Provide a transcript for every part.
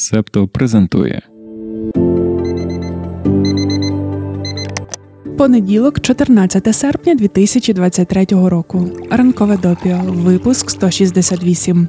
Септо презентує. Понеділок, 14 серпня 2023 року. Ранкове допіо. Випуск 168.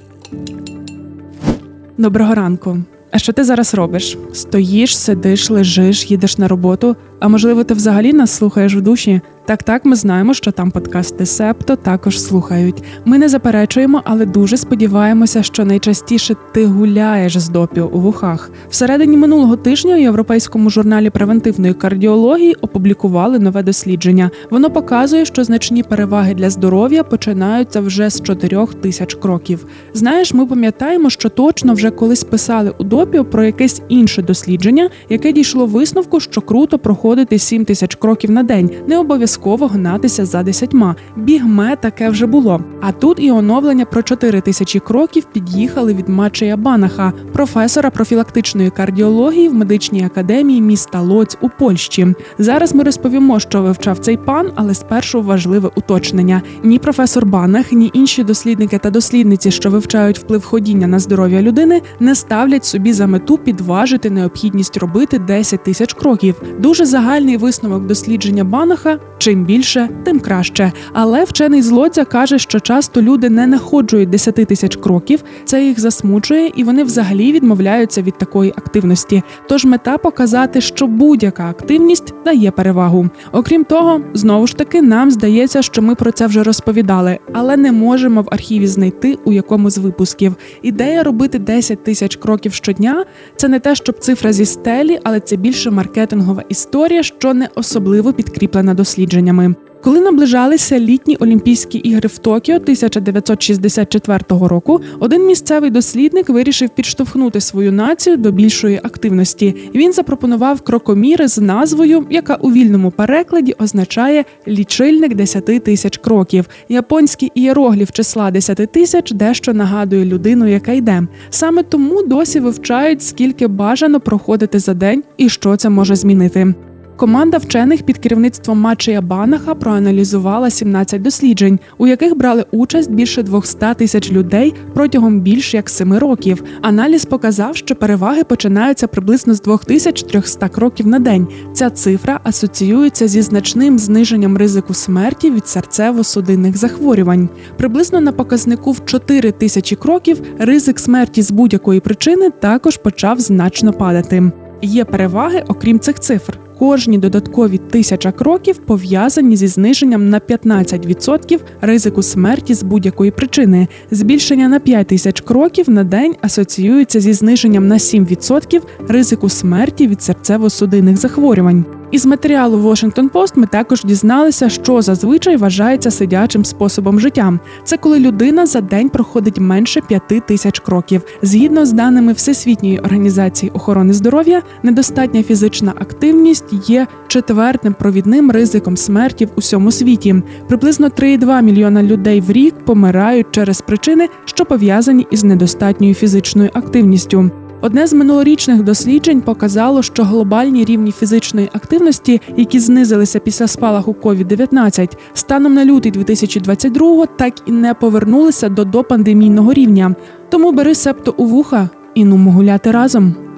Доброго ранку. А що ти зараз робиш? Стоїш, сидиш, лежиш, їдеш на роботу. А можливо, ти взагалі нас слухаєш в душі? Так, так, ми знаємо, що там подкасти Септо також слухають. Ми не заперечуємо, але дуже сподіваємося, що найчастіше ти гуляєш з допіо у вухах. Всередині минулого тижня у європейському журналі превентивної кардіології опублікували нове дослідження. Воно показує, що значні переваги для здоров'я починаються вже з 4 тисяч кроків. Знаєш, ми пам'ятаємо, що точно вже колись писали у допіо про якесь інше дослідження, яке дійшло висновку, що круто проходити 7 тисяч кроків на день. Не обов'язково обов'язково гнатися за десятьма. Бігме таке вже було. А тут і оновлення про 4 тисячі кроків під'їхали від Мачея Банаха, професора профілактичної кардіології в медичній академії міста Лоць у Польщі. Зараз ми розповімо, що вивчав цей пан, але спершу важливе уточнення: ні професор Банах, ні інші дослідники та дослідниці, що вивчають вплив ходіння на здоров'я людини, не ставлять собі за мету підважити необхідність робити 10 тисяч кроків. Дуже загальний висновок дослідження Банаха чим більше, тим краще. Але вчений злодзя каже, що часто люди не находжують 10 тисяч кроків, це їх засмучує, і вони взагалі відмовляються від такої активності. Тож мета показати, що будь-яка активність дає перевагу. Окрім того, знову ж таки, нам здається, що ми про це вже розповідали, але не можемо в архіві знайти у якому з випусків. Ідея робити 10 тисяч кроків щодня це не те, щоб цифра зі стелі, але це більше маркетингова історія, що не особливо підкріплена дослідженням дослідженнями. Коли наближалися літні Олімпійські ігри в Токіо 1964 року, один місцевий дослідник вирішив підштовхнути свою націю до більшої активності. Він запропонував крокоміри з назвою, яка у вільному перекладі означає лічильник 10 тисяч кроків. Японський ієрогліф числа 10 тисяч дещо нагадує людину, яка йде. Саме тому досі вивчають, скільки бажано проходити за день і що це може змінити. Команда вчених під керівництвом Мачея Банаха проаналізувала 17 досліджень, у яких брали участь більше 200 тисяч людей протягом більш як 7 років. Аналіз показав, що переваги починаються приблизно з 2300 кроків на день. Ця цифра асоціюється зі значним зниженням ризику смерті від серцево-судинних захворювань. Приблизно на показнику в 4 тисячі кроків ризик смерті з будь-якої причини також почав значно падати. Є переваги, окрім цих цифр кожні додаткові тисяча кроків пов'язані зі зниженням на 15% ризику смерті з будь-якої причини. Збільшення на 5 тисяч кроків на день асоціюється зі зниженням на 7% ризику смерті від серцево-судинних захворювань. Із матеріалу Washington Post ми також дізналися, що зазвичай вважається сидячим способом життя. Це коли людина за день проходить менше п'яти тисяч кроків. Згідно з даними Всесвітньої організації охорони здоров'я, недостатня фізична активність є четвертим провідним ризиком смерті в усьому світі. Приблизно 3,2 мільйона людей в рік помирають через причини, що пов'язані із недостатньою фізичною активністю. Одне з минулорічних досліджень показало, що глобальні рівні фізичної активності, які знизилися після спалаху COVID-19, станом на лютий 2022 так і не повернулися до допандемійного рівня. Тому бери септо у вуха і нумо гуляти разом.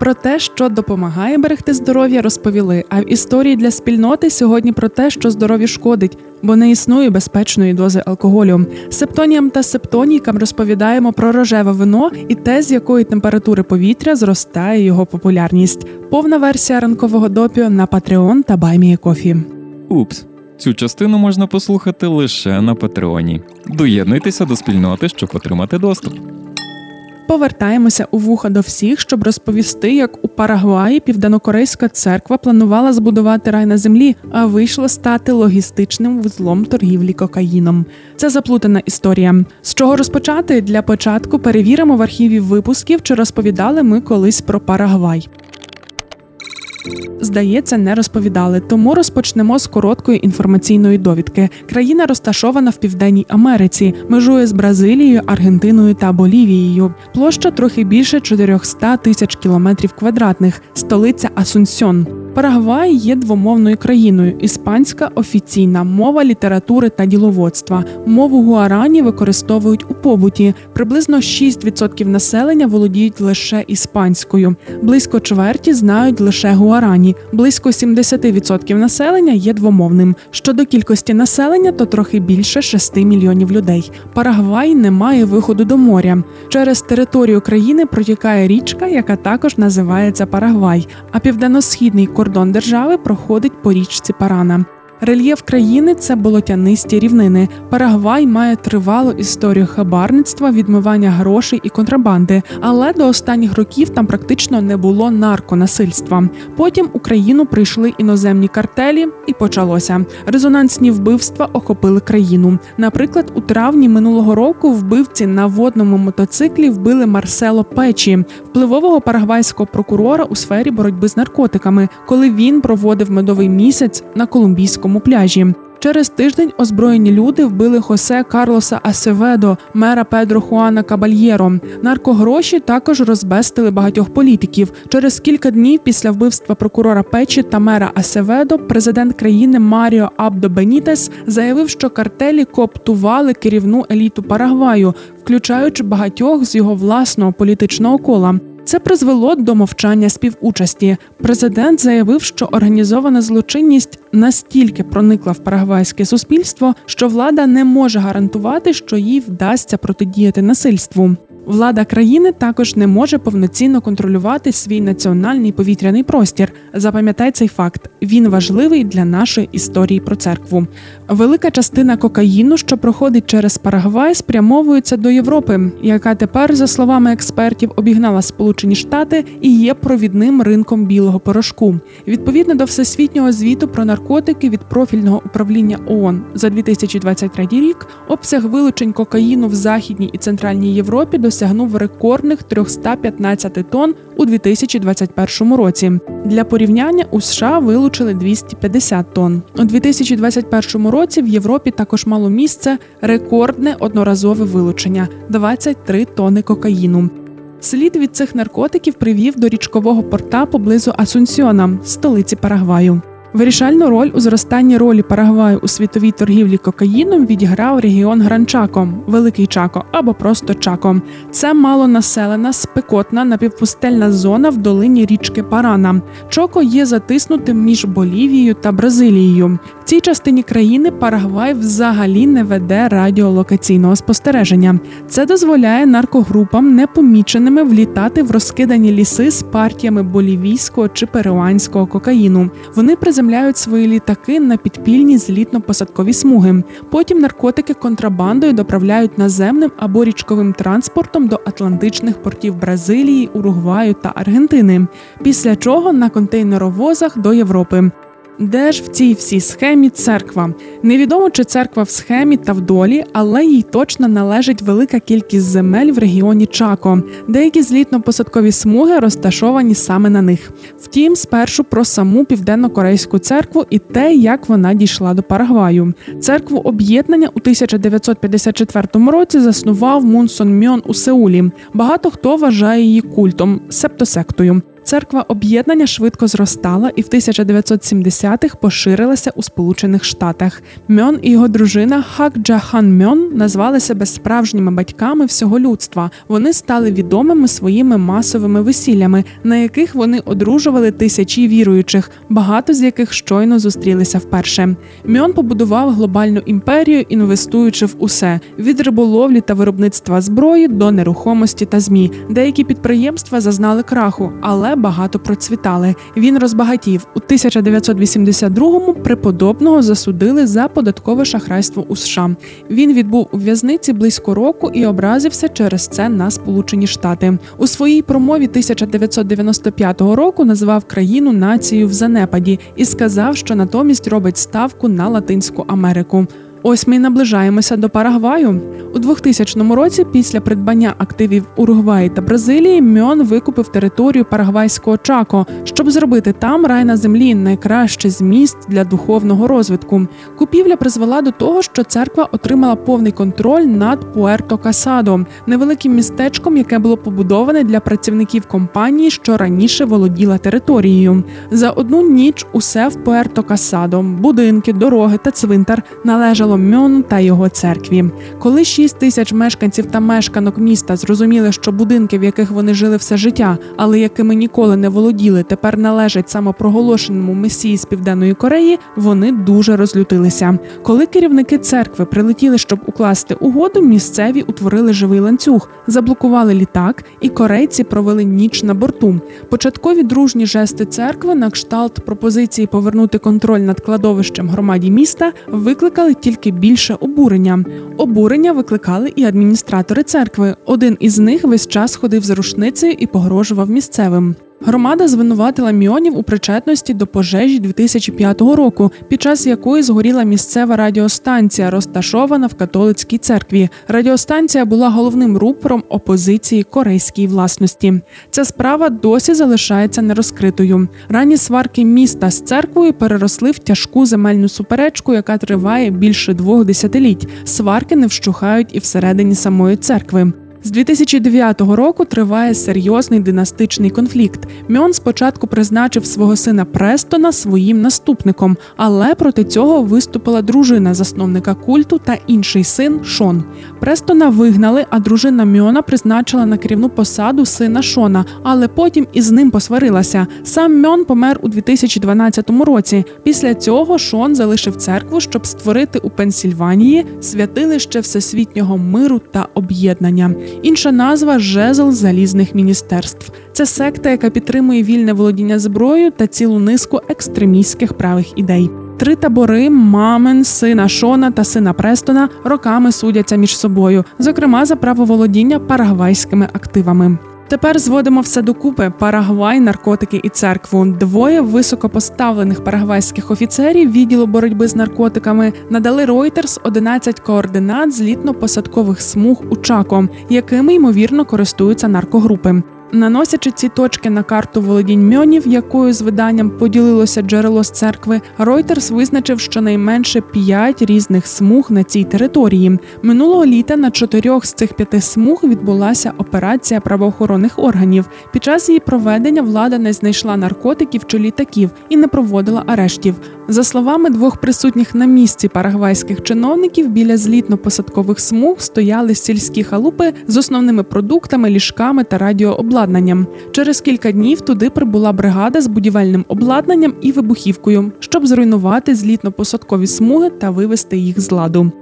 Про те, що допомагає берегти здоров'я, розповіли. А в історії для спільноти сьогодні про те, що здоров'ю шкодить, бо не існує безпечної дози алкоголю. Септоніям та септонійкам розповідаємо про рожеве вино і те, з якої температури повітря зростає його популярність. Повна версія ранкового допіо на Patreon та Кофі. Упс. Цю частину можна послухати лише на Патреоні. Доєднуйтеся до спільноти, щоб отримати доступ. Повертаємося у вуха до всіх, щоб розповісти, як у Парагваї південнокорейська церква планувала збудувати рай на землі, а вийшло стати логістичним вузлом торгівлі кокаїном. Це заплутана історія. З чого розпочати? Для початку перевіримо в архіві випусків, чи розповідали ми колись про Парагвай здається, не розповідали. Тому розпочнемо з короткої інформаційної довідки. Країна розташована в південній Америці, межує з Бразилією, Аргентиною та Болівією. Площа трохи більше 400 тисяч кілометрів квадратних, столиця Асунсьон. Парагвай є двомовною країною. Іспанська офіційна мова літератури та діловодства. Мову гуарані використовують у побуті. Приблизно 6% населення володіють лише іспанською. Близько чверті знають лише гуарані. Близько 70% населення є двомовним. Щодо кількості населення, то трохи більше 6 мільйонів людей. Парагвай не має виходу до моря. Через територію країни протікає річка, яка також називається Парагвай. А південно-східний кордон держави проходить по річці Парана. Рельєф країни це болотянисті рівнини. Парагвай має тривалу історію хабарництва, відмивання грошей і контрабанди, але до останніх років там практично не було нарконасильства. Потім Україну прийшли іноземні картелі, і почалося. Резонансні вбивства охопили країну. Наприклад, у травні минулого року вбивці на водному мотоциклі вбили Марсело Печі, впливового парагвайського прокурора у сфері боротьби з наркотиками, коли він проводив медовий місяць на колумбійському Карибському пляжі. Через тиждень озброєні люди вбили Хосе Карлоса Асеведо, мера Педро Хуана Кабальєро. Наркогроші також розбестили багатьох політиків. Через кілька днів після вбивства прокурора Печі та мера Асеведо президент країни Маріо Абдо Бенітес заявив, що картелі кооптували керівну еліту Парагваю, включаючи багатьох з його власного політичного кола. Це призвело до мовчання співучасті. Президент заявив, що організована злочинність настільки проникла в парагвайське суспільство, що влада не може гарантувати, що їй вдасться протидіяти насильству. Влада країни також не може повноцінно контролювати свій національний повітряний простір. Запам'ятай цей факт. Він важливий для нашої історії про церкву. Велика частина кокаїну, що проходить через Парагвай, спрямовується до Європи, яка тепер, за словами експертів, обігнала Сполучені Штати і є провідним ринком білого порошку. Відповідно до всесвітнього звіту про наркотики від профільного управління ООН за 2023 рік, обсяг вилучень кокаїну в західній і центральній Європі досягнув рекордних 315 тонн у 2021 році. Для порівняння у США вилучили 250 тонн. У 2021 році в Європі також мало місце рекордне одноразове вилучення 23 тонни кокаїну. Слід від цих наркотиків привів до річкового порта поблизу Асунсьона, столиці Парагваю. Вирішальну роль у зростанні ролі Парагваю у світовій торгівлі кокаїном відіграв регіон Гранчако, Великий Чако або просто Чако. Це малонаселена, спекотна напівпустельна зона в долині річки Парана. Чоко є затиснутим між Болівією та Бразилією. В цій частині країни Парагвай взагалі не веде радіолокаційного спостереження. Це дозволяє наркогрупам непоміченими влітати в розкидані ліси з партіями болівійського чи перуанського кокаїну. Вони приземляють свої літаки на підпільні злітно-посадкові смуги. Потім наркотики контрабандою доправляють наземним або річковим транспортом до атлантичних портів Бразилії, Уругваю та Аргентини. Після чого на контейнеровозах до Європи. Де ж в цій всій схемі церква? Невідомо чи церква в схемі та в долі, але їй точно належить велика кількість земель в регіоні Чако. Деякі злітно-посадкові смуги розташовані саме на них. Втім, спершу про саму південно-корейську церкву і те, як вона дійшла до Парагваю. Церкву об'єднання у 1954 році заснував Мунсон Мьон у Сеулі. Багато хто вважає її культом, септосектою. Церква об'єднання швидко зростала і в 1970-х поширилася у Сполучених Штатах. Мьон і його дружина Хак Джахан Мьон назвали себе справжніми батьками всього людства. Вони стали відомими своїми масовими весіллями, на яких вони одружували тисячі віруючих, багато з яких щойно зустрілися вперше. Мьон побудував глобальну імперію, інвестуючи в усе від риболовлі та виробництва зброї до нерухомості та змі. Деякі підприємства зазнали краху, але багато процвітали. Він розбагатів у 1982-му Преподобного засудили за податкове шахрайство у США. Він відбув у в'язниці близько року і образився через це на Сполучені Штати. У своїй промові 1995 року назвав країну нацією в занепаді і сказав, що натомість робить ставку на Латинську Америку. Ось ми й наближаємося до Парагваю. У 2000 році, після придбання активів Уругваї та Бразилії, Мьон викупив територію Парагвайського Чако, щоб зробити там рай на землі найкраще з місць для духовного розвитку. Купівля призвела до того, що церква отримала повний контроль над Пуерто Касадо, невеликим містечком, яке було побудоване для працівників компанії, що раніше володіла територією. За одну ніч усе в Пуерто Касадо, будинки, дороги та цвинтар належало Мьону та його церкві. Коли 6 тисяч мешканців та мешканок міста зрозуміли, що будинки, в яких вони жили все життя, але якими ніколи не володіли, тепер належать самопроголошеному месії з південної Кореї, вони дуже розлютилися. Коли керівники церкви прилетіли, щоб укласти угоду, місцеві утворили живий ланцюг, заблокували літак, і корейці провели ніч на борту. Початкові дружні жести церкви на кшталт пропозиції повернути контроль над кладовищем громаді міста викликали тільки більше обурення. Обурення викликали і адміністратори церкви. Один із них весь час ходив з рушницею і погрожував місцевим. Громада звинуватила міонів у причетності до пожежі 2005 року, під час якої згоріла місцева радіостанція, розташована в католицькій церкві. Радіостанція була головним рупором опозиції корейській власності. Ця справа досі залишається нерозкритою. Ранні сварки міста з церквою переросли в тяжку земельну суперечку, яка триває більше двох десятиліть. Сварки не вщухають і всередині самої церкви. З 2009 року триває серйозний династичний конфлікт. Мьон спочатку призначив свого сина Престона своїм наступником, але проти цього виступила дружина засновника культу та інший син Шон. Престона вигнали, а дружина Мьона призначила на керівну посаду сина Шона, але потім із ним посварилася. Сам Мьон помер у 2012 році. Після цього Шон залишив церкву, щоб створити у Пенсільванії святилище всесвітнього миру та об'єднання. Інша назва жезл залізних міністерств. Це секта, яка підтримує вільне володіння зброєю та цілу низку екстремістських правих ідей. Три табори мамин, сина Шона та сина Престона роками судяться між собою, зокрема за право володіння парагвайськими активами. Тепер зводимо все докупи: Парагвай, наркотики і церкву. Двоє високопоставлених парагвайських офіцерів відділу боротьби з наркотиками надали Reuters 11 координат злітно-посадкових смуг у Чако, якими ймовірно користуються наркогрупи. Наносячи ці точки на карту володінь мьонів, якою з виданням поділилося джерело з церкви, Reuters визначив щонайменше п'ять різних смуг на цій території. Минулого літа на чотирьох з цих п'яти смуг відбулася операція правоохоронних органів. Під час її проведення влада не знайшла наркотиків чи літаків і не проводила арештів. За словами двох присутніх на місці парагвайських чиновників, біля злітно-посадкових смуг стояли сільські халупи з основними продуктами, ліжками та радіообладнанням. Через кілька днів туди прибула бригада з будівельним обладнанням і вибухівкою, щоб зруйнувати злітно-посадкові смуги та вивести їх з ладу.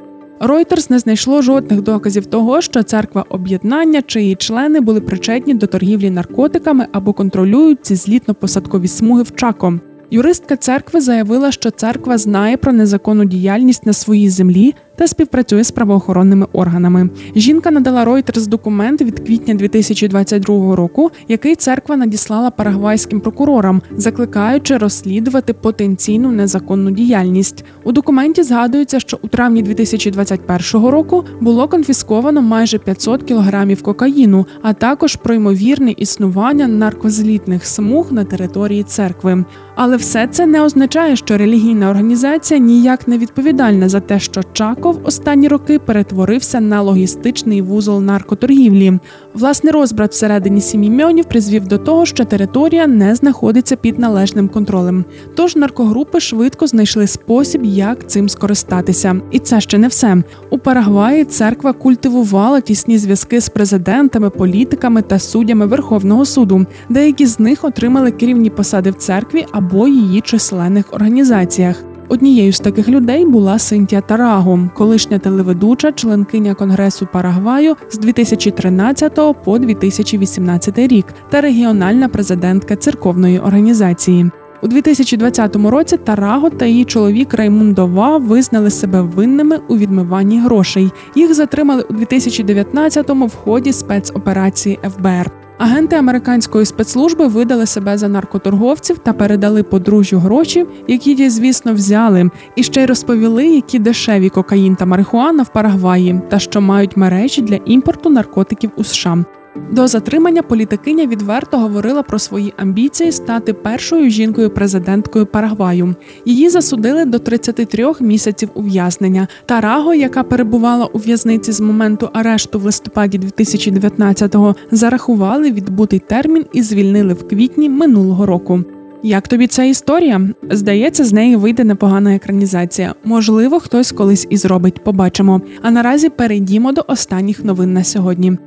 Reuters не знайшло жодних доказів того, що церква об'єднання чи її члени були причетні до торгівлі наркотиками або контролюють ці злітно-посадкові смуги в Чако. Юристка церкви заявила, що церква знає про незаконну діяльність на своїй землі та співпрацює з правоохоронними органами. Жінка надала Reuters документ від квітня 2022 року, який церква надіслала парагвайським прокурорам, закликаючи розслідувати потенційну незаконну діяльність. У документі згадується, що у травні 2021 року було конфісковано майже 500 кілограмів кокаїну, а також про ймовірне існування наркозлітних смуг на території церкви. Але все це не означає, що релігійна організація ніяк не відповідальна за те, що Чако в останні роки перетворився на логістичний вузол наркоторгівлі. Власний розбрат всередині сім'ї мьонів призвів до того, що територія не знаходиться під належним контролем. Тож наркогрупи швидко знайшли спосіб, як цим скористатися. І це ще не все. У Парагваї церква культивувала тісні зв'язки з президентами, політиками та суддями Верховного суду. Деякі з них отримали керівні посади в церкві або її численних організаціях. Однією з таких людей була Синтія Тараго, колишня телеведуча, членкиня Конгресу Парагваю з 2013 по 2018 рік та регіональна президентка церковної організації. У 2020 році Тараго та її чоловік Раймундова визнали себе винними у відмиванні грошей. Їх затримали у 2019-му в ході спецоперації ФБР. Агенти американської спецслужби видали себе за наркоторговців та передали подружжю гроші, які ті, звісно, взяли, і ще й розповіли, які дешеві кокаїн та марихуана в Парагваї, та що мають мережі для імпорту наркотиків у США. До затримання політикиня відверто говорила про свої амбіції стати першою жінкою-президенткою Парагваю. Її засудили до 33 місяців ув'язнення. Тараго, яка перебувала у в'язниці з моменту арешту в листопаді 2019-го, зарахували відбутий термін і звільнили в квітні минулого року. Як тобі ця історія? Здається, з неї вийде непогана екранізація. Можливо, хтось колись і зробить. Побачимо. А наразі перейдімо до останніх новин на сьогодні.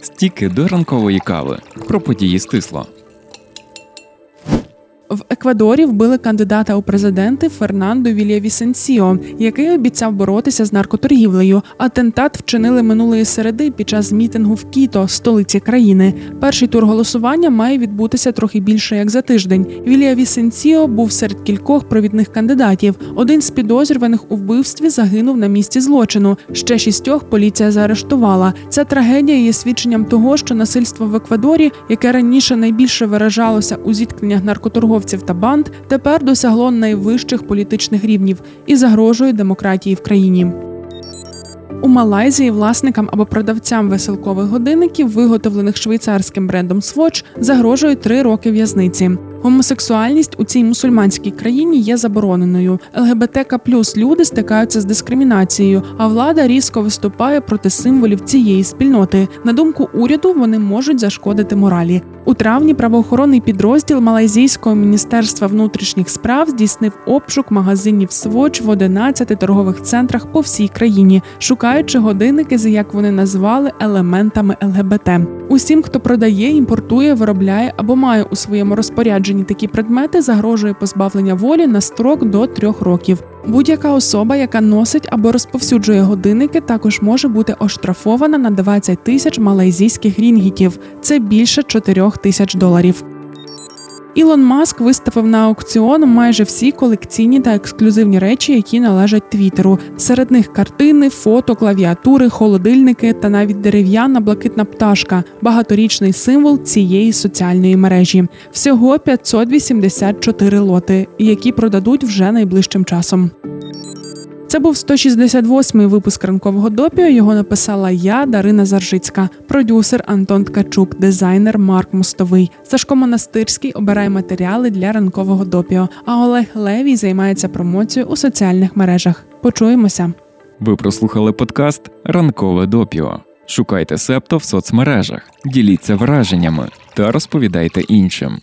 Стіки до ранкової кави про події стисло. В Еквадорі вбили кандидата у президенти Фернандо Вільявісенсіо, який обіцяв боротися з наркоторгівлею. Атентат вчинили минулої середи під час мітингу в Кіто, столиці країни. Перший тур голосування має відбутися трохи більше як за тиждень. Вільявісенсіо був серед кількох провідних кандидатів. Один з підозрюваних у вбивстві загинув на місці злочину. Ще шістьох поліція заарештувала. Ця трагедія є свідченням того, що насильство в Еквадорі, яке раніше найбільше виражалося у зіткненнях наркоторговців, наркоторговців та банд тепер досягло найвищих політичних рівнів і загрожує демократії в країні. У Малайзії власникам або продавцям веселкових годинників, виготовлених швейцарським брендом Swatch, загрожує три роки в'язниці. Гомосексуальність у цій мусульманській країні є забороненою. ЛГБТК плюс люди стикаються з дискримінацією, а влада різко виступає проти символів цієї спільноти. На думку уряду, вони можуть зашкодити моралі. У травні правоохоронний підрозділ Малайзійського міністерства внутрішніх справ здійснив обшук магазинів Swatch в 11 торгових центрах по всій країні, шукаючи годинники, з як вони назвали елементами ЛГБТ. Усім, хто продає, імпортує, виробляє або має у своєму розпорядженні такі предмети, загрожує позбавлення волі на строк до трьох років. Будь-яка особа, яка носить або розповсюджує годинники, також може бути оштрафована на 20 тисяч малайзійських рінгітів. Це більше 4 тисяч доларів. Ілон Маск виставив на аукціон майже всі колекційні та ексклюзивні речі, які належать Твіттеру. Серед них картини, фото, клавіатури, холодильники та навіть дерев'яна блакитна пташка багаторічний символ цієї соціальної мережі. Всього 584 лоти, які продадуть вже найближчим часом. Це був 168-й випуск ранкового допіо. Його написала я, Дарина Заржицька, продюсер Антон Ткачук, дизайнер Марк Мостовий. Сашко Монастирський обирає матеріали для ранкового допіо. А Олег Левій займається промоцією у соціальних мережах. Почуємося. Ви прослухали подкаст Ранкове допіо. Шукайте септо в соцмережах, діліться враженнями та розповідайте іншим.